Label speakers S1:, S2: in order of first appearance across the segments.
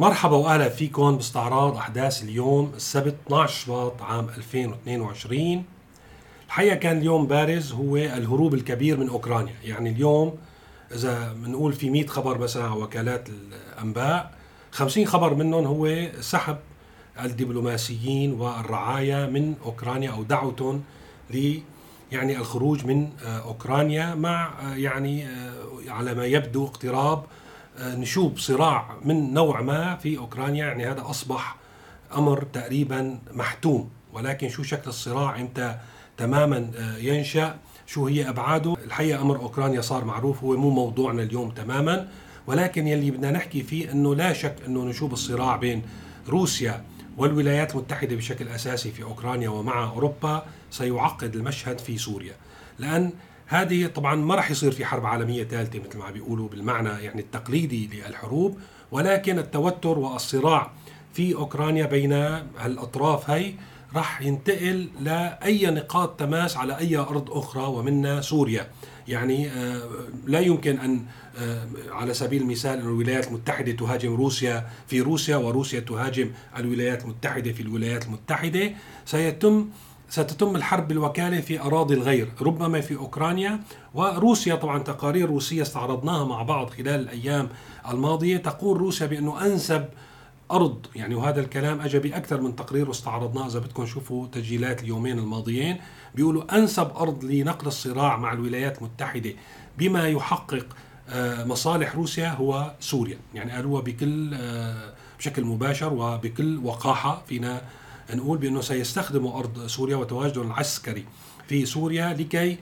S1: مرحبا وأهلا فيكم باستعراض أحداث اليوم السبت 12 شباط عام 2022 الحقيقة كان اليوم بارز هو الهروب الكبير من أوكرانيا. يعني اليوم إذا بنقول في 100 خبر مثلا على وكالات الأنباء 50 خبر منهم هو سحب الدبلوماسيين والرعايا من أوكرانيا أو دعوتهم ل يعني الخروج من أوكرانيا مع يعني على ما يبدو اقتراب نشوب صراع من نوع ما في أوكرانيا. يعني هذا أصبح أمر تقريبا محتوم. ولكن شو شكل الصراع؟ إمتى تماما ينشأ؟ شو هي أبعاده؟ الحقيقة أمر أوكرانيا صار معروف. هو مو موضوعنا اليوم تماما. ولكن يلي بدنا نحكي فيه إنه لا شك إنه نشوب الصراع بين روسيا والولايات المتحدة بشكل أساسي في أوكرانيا ومع أوروبا سيعقد المشهد في سوريا. لأن هذه طبعا ما راح يصير في حرب عالمية ثالثة مثل ما بيقولوا بالمعنى يعني التقليدي للحروب ولكن التوتر والصراع في أوكرانيا بين الاطراف هي راح ينتقل لأي نقاط تماس على أي أرض أخرى ومنها سوريا. يعني لا يمكن أن على سبيل المثال ان الولايات المتحدة تهاجم روسيا في روسيا وروسيا تهاجم الولايات المتحدة في الولايات المتحدة. سيتم ستتم الحرب بالوكاله في أراضي الغير ربما في أوكرانيا وروسيا. طبعا تقارير روسية استعرضناها مع بعض خلال الأيام الماضية. تقول روسيا بأنه أنسب أرض يعني وهذا الكلام اجى بأكثر من تقرير واستعرضناه إذا بدكم شوفوا تسجيلات اليومين الماضيين بيقولوا أنسب أرض لنقل الصراع مع الولايات المتحدة بما يحقق مصالح روسيا هو سوريا. يعني قالوها بكل بشكل مباشر وبكل وقاحة فينا نقول بأنه سيستخدموا أرض سوريا وتواجدهم العسكري في سوريا لكي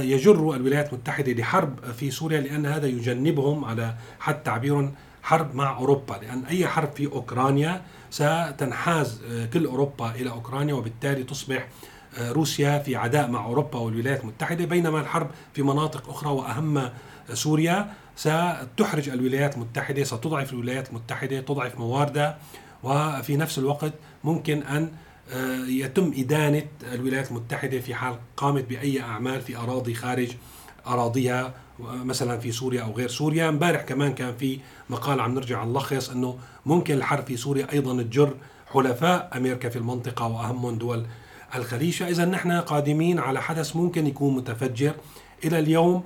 S1: يجروا الولايات المتحدة لحرب في سوريا لأن هذا يجنبهم على حد تعبيرهم حرب مع أوروبا لأن أي حرب في أوكرانيا ستنحاز كل أوروبا إلى أوكرانيا وبالتالي تصبح روسيا في عداء مع أوروبا والولايات المتحدة بينما الحرب في مناطق أخرى وأهم سوريا ستحرج الولايات المتحدة ستضعف الولايات المتحدة تضعف مواردها وفي نفس الوقت ممكن أن يتم إدانة الولايات المتحدة في حال قامت بأي أعمال في أراضي خارج أراضيها مثلا في سوريا أو غير سوريا. امبارح كمان كان في مقال عم نرجع نلخص إنه ممكن الحرب في سوريا أيضا تجر حلفاء أمريكا في المنطقة وأهمهم دول الخليج. فاذا نحن قادمين على حدث ممكن يكون متفجر. إلى اليوم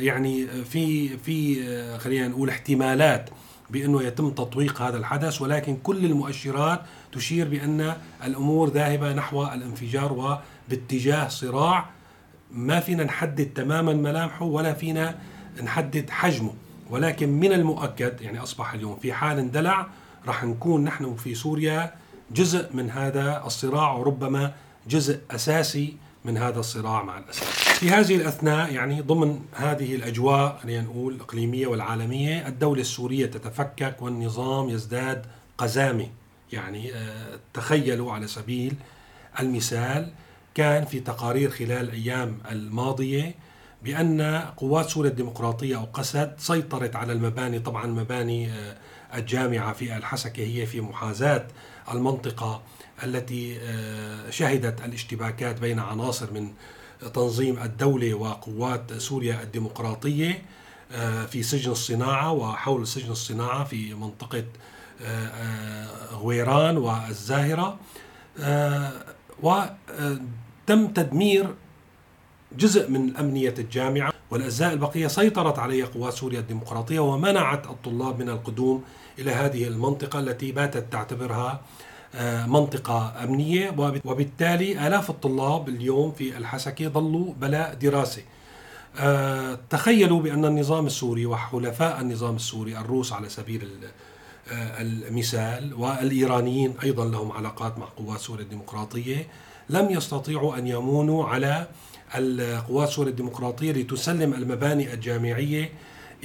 S1: يعني في في خلينا نقول احتمالات بأنه يتم تطويق هذا الحدث ولكن كل المؤشرات تشير بأن الأمور ذاهبة نحو الانفجار وباتجاه صراع ما فينا نحدد تماما ملامحه ولا فينا نحدد حجمه ولكن من المؤكد يعني أصبح اليوم في حال اندلع راح نكون نحن في سوريا جزء من هذا الصراع وربما جزء أساسي من هذا الصراع مع الأسف. في هذه الأثناء يعني ضمن هذه الأجواء خلينا نقول الإقليمية والعالمية الدولة السورية تتفكك والنظام يزداد قزامه يعني تخيلوا على سبيل المثال كان في تقارير خلال الأيام الماضية بأن قوات سوريا الديمقراطية أو قسد سيطرت على المباني طبعا مباني الجامعة في الحسكة هي في محاذاة المنطقة التي شهدت الاشتباكات بين عناصر من تنظيم الدولة وقوات سوريا الديمقراطية في سجن الصناعة وحول سجن الصناعة في منطقة غويران والزاهرة. وتم تدمير جزء من أمنية الجامعة والأجزاء البقية سيطرت عليها قوات سوريا الديمقراطية ومنعت الطلاب من القدوم إلى هذه المنطقة التي باتت تعتبرها منطقة أمنية وبالتالي آلاف الطلاب اليوم في الحسكة ظلوا بلا دراسة. تخيلوا بأن النظام السوري وحلفاء النظام السوري الروس على سبيل المثال والإيرانيين أيضا لهم علاقات مع قوات سوريا الديمقراطية لم يستطيعوا أن يمونوا على القوات سوريا الديمقراطية لتسلم المباني الجامعية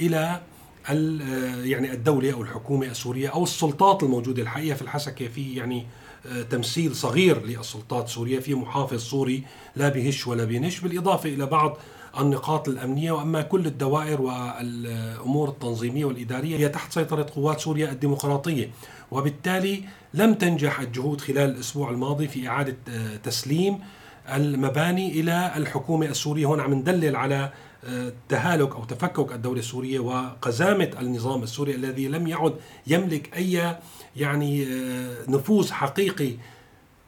S1: إلى يعني الدولة أو الحكومة السورية أو السلطات الموجودة الحقيقة في الحسكة في يعني تمثيل صغير للسلطات السورية في محافظ سوري لا بهش ولا بنش بالإضافة إلى بعض النقاط الأمنية وأما كل الدوائر والأمور التنظيمية والإدارية هي تحت سيطرة قوات سوريا الديمقراطية. وبالتالي لم تنجح الجهود خلال الأسبوع الماضي في إعادة تسليم المباني إلى الحكومة السورية. هون عم ندلل على تهالك أو تفكك الدولة السورية وقزامة النظام السوري الذي لم يعد يملك أي يعني نفوذ حقيقي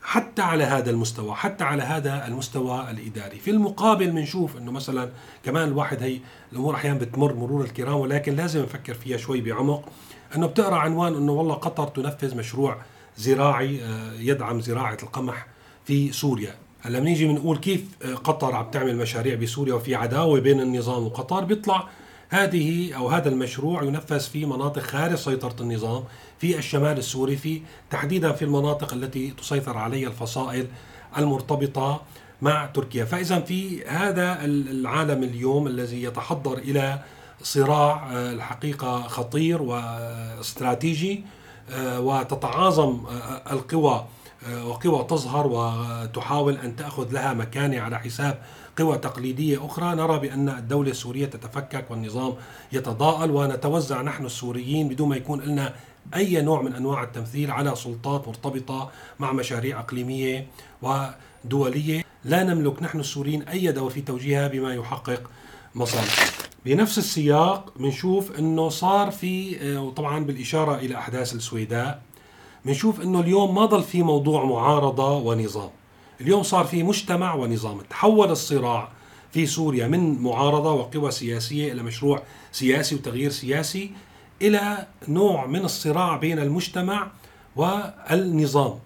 S1: حتى على هذا المستوى حتى على هذا المستوى الإداري. في المقابل بنشوف إنه مثلا كمان الواحد هي الأمور أحيانا بتمر مرور الكرام ولكن لازم نفكر فيها شوي بعمق. إنه بتقرأ عنوان إنه والله قطر تنفذ مشروع زراعي آه، يدعم زراعة القمح في سوريا. هلا بنيجي بنقول كيف قطر عم تعمل مشاريع بسوريا وفي عداوة بين النظام وقطر. بيطلع هذه أو هذا المشروع ينفذ في مناطق خارج سيطرة النظام في الشمال السوري في تحديدا في المناطق التي تسيطر عليها الفصائل المرتبطة مع تركيا، فاذا في هذا العالم اليوم الذي يتحضر إلى صراع آه، الحقيقة خطير واستراتيجي آه، وتتعاظم آه، القوى وقوى تظهر وتحاول أن تأخذ لها مكانه على حساب قوى تقليدية أخرى. نرى بأن الدولة السورية تتفكك والنظام يتضاءل ونتوزع نحن السوريين بدون ما يكون لنا أي نوع من أنواع التمثيل على سلطات مرتبطة مع مشاريع إقليمية ودولية. لا نملك نحن السوريين أي دور في توجيهها بما يحقق مصالحنا بنفس السياق بنشوف إنه صار في وطبعا بالإشارة إلى أحداث السويداء بنشوف إنه اليوم ما ضل في موضوع معارضة ونظام. اليوم صار في مجتمع ونظام. تحول الصراع في سوريا من معارضة وقوى سياسية إلى مشروع سياسي وتغيير سياسي إلى نوع من الصراع بين المجتمع والنظام.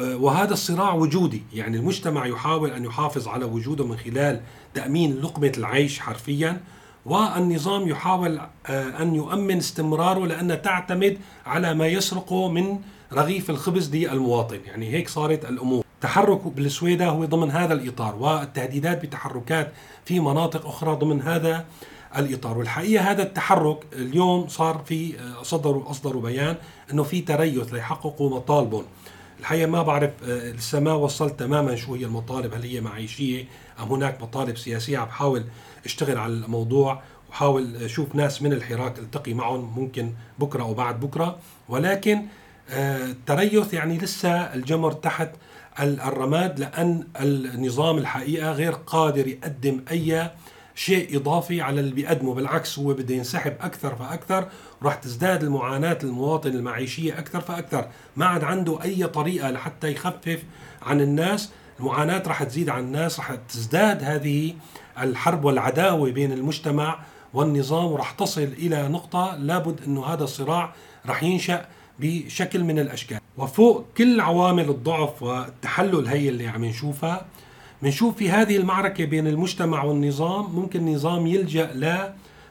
S1: وهذا الصراع وجودي. يعني المجتمع يحاول أن يحافظ على وجوده من خلال تأمين لقمة العيش حرفيا والنظام يحاول آه، أن يؤمن استمراره لأن تعتمد على ما يسرقه من رغيف الخبز للمواطن. يعني هيك صارت الأمور. تحرك بالسويدة هو ضمن هذا الإطار والتهديدات بتحركات في مناطق أخرى ضمن هذا الإطار. والحقيقة هذا التحرك اليوم صار في صدروا أصدروا بيان أنه في تريث ليحققوا مطالبهم. الحقيقة ما بعرف لسه ما وصلت تماما شو هي المطالب هل هي معيشية أم هناك مطالب سياسية. عم بحاول أشتغل على الموضوع وحاول أشوف ناس من الحراك ألتقي معهم ممكن بكرة أو بعد بكرة. ولكن التريث يعني لسه الجمر تحت الرماد لأن النظام الحقيقة غير قادر يقدم أي شيء إضافي على اللي بيقدمه بالعكس هو بده ينسحب أكثر فأكثر وراح تزداد المعاناة المواطن المعيشية أكثر فأكثر. ما عاد عنده أي طريقة لحتى يخفف عن الناس. المعاناة راح تزيد عن الناس راح تزداد هذه الحرب والعداوة بين المجتمع والنظام وراح تصل إلى نقطة لابد أنه هذا الصراع راح ينشأ بشكل من الأشكال. وفوق كل عوامل الضعف والتحلل هي اللي عم نشوفها بنشوف في هذه المعركة بين المجتمع والنظام ممكن النظام يلجأ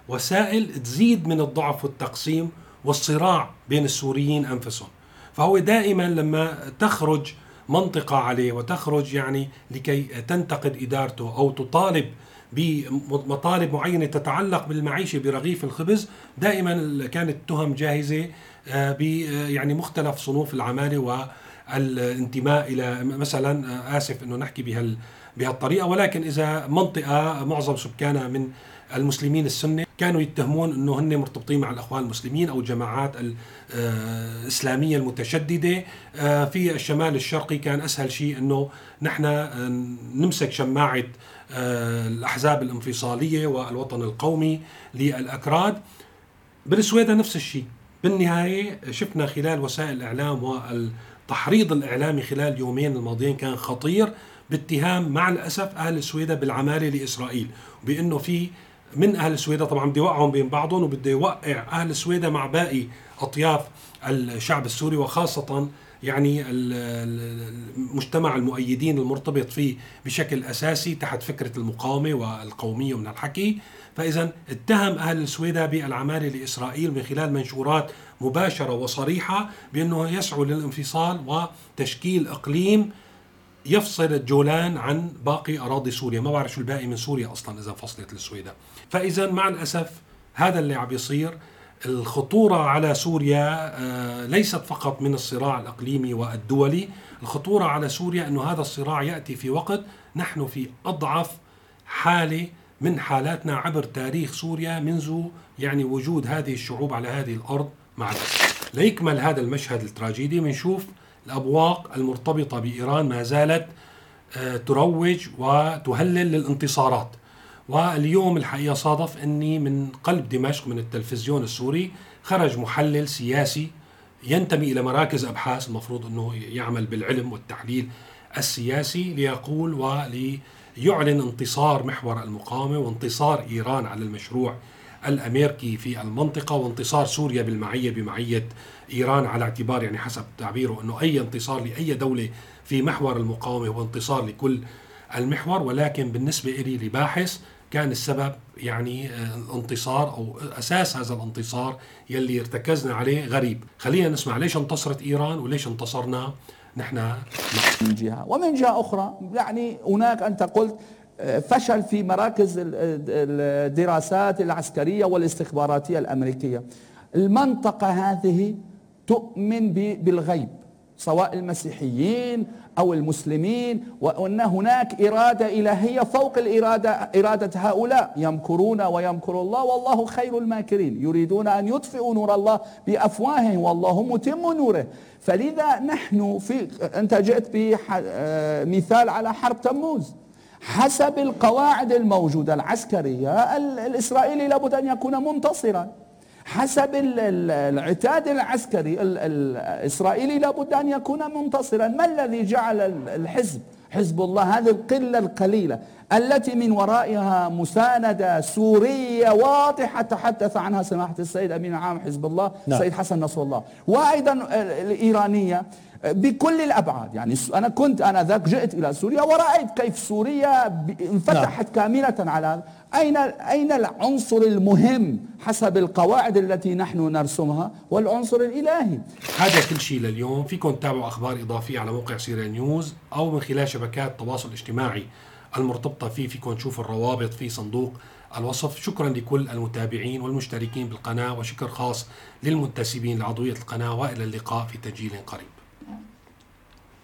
S1: لوسائل تزيد من الضعف والتقسيم والصراع بين السوريين أنفسهم. فهو دائما لما تخرج منطقة عليه وتخرج يعني لكي تنتقد إدارته أو تطالب بمطالب معينة تتعلق بالمعيشة برغيف الخبز دائما كانت التهم جاهزة آه، ب آه، يعني مختلف صنوف العمالة والانتماء إلى مثلا آه، آسف إنه نحكي بهال بهالطريقة. ولكن إذا منطقة معظم سكانها من المسلمين السنة كانوا يتهمون إنه هن مرتبطين مع الأخوان المسلمين أو الجماعات الاسلاميه المتشددة. في الشمال الشرقي كان أسهل شيء إنه نحن نمسك شماعة الأحزاب الانفصالية والوطن القومي للأكراد. بالسويدة نفس الشيء. بالنهاية شفنا خلال وسائل الإعلام والتحريض الإعلامي خلال يومين الماضيين كان خطير باتهام مع الأسف أهل السويدة بالعمالة لإسرائيل وبأنه في من أهل السويدة طبعا بده يوقعهم بين بعضهم وبده يوقع أهل السويدة مع باقي أطياف الشعب السوري وخاصة يعني المجتمع المؤيدين المرتبط فيه بشكل أساسي تحت فكرة المقاومة والقومية من الحكي. فاذا اتهم أهل السويدة بالعماله لإسرائيل من خلال منشورات مباشرة وصريحة بأنه يسعوا للانفصال وتشكيل إقليم يفصل الجولان عن باقي أراضي سوريا، ما بعرف شو الباقي من سوريا أصلا إذا انفصلت السويدة. فاذا مع الأسف هذا اللي عم بيصير. الخطورة على سوريا آه، ليست فقط من الصراع الإقليمي والدولي. الخطورة على سوريا أن هذا الصراع يأتي في وقت نحن في أضعف حالة من حالاتنا عبر تاريخ سوريا منذ يعني وجود هذه الشعوب على هذه الأرض معنا. ليكمل هذا المشهد التراجيدي. بنشوف الأبواق المرتبطة بإيران ما زالت آه، تروج وتهلل للانتصارات. واليوم الحقيقة صادف أني من قلب دمشق من التلفزيون السوري خرج محلل سياسي ينتمي إلى مراكز أبحاث المفروض أنه يعمل بالعلم والتحليل السياسي ليقول وليعلن انتصار محور المقاومة وانتصار إيران على المشروع الأمريكي في المنطقة وانتصار سوريا بالمعية بمعية إيران على اعتبار يعني حسب تعبيره أنه أي انتصار لأي دولة في محور المقاومة هو انتصار لكل المحور ولكن بالنسبة لي لباحث كان السبب يعني الانتصار أو أساس هذا الانتصار يلي ارتكزنا عليه غريب. خلينا نسمع ليش انتصرت إيران وليش انتصرنا نحن.
S2: من جهة. ومن جهة أخرى يعني هناك أنت قلت فشل في مراكز الدراسات العسكرية والاستخباراتية الأمريكية. المنطقة هذه تؤمن بالغيب سواء المسيحيين أو المسلمين وأن هناك إرادة إلهية فوق الإرادة إرادة هؤلاء. يمكرون ويمكر الله والله خير الماكرين. يريدون أن يطفئوا نور الله بأفواههم والله متم نوره. فلذا نحن في أنت جئت بمثال على حرب تموز. حسب القواعد الموجودة العسكرية الإسرائيلي لابد أن يكون منتصرا. حسب العتاد العسكري الإسرائيلي لابد أن يكون منتصرا. ما الذي جعل الحزب؟ حزب الله هذه القلة القليلة التي من ورائها مساندة سورية واضحة تحدث عنها سماحة السيد أمين عام حزب الله نعم. سيد حسن نصر الله. وأيضا الإيرانية بكل الأبعاد. يعني أنا كنت أنا ذاك جئت إلى سوريا ورأيت كيف سوريا انفتحت نعم. كاملة على أين أين العنصر المهم حسب القواعد التي نحن نرسمها والعنصر الإلهي.
S1: هذا كل شيء لليوم. فيكم تتابعوا أخبار إضافية على موقع سيريا نيوز أو من خلال شبكات التواصل الاجتماعي المرتبطة فيه. فيكم تشوفوا الروابط في صندوق الوصف. شكرا لكل المتابعين والمشتركين بالقناة وشكر خاص للمنتسبين لعضوية القناة. وإلى اللقاء في تسجيل قريب.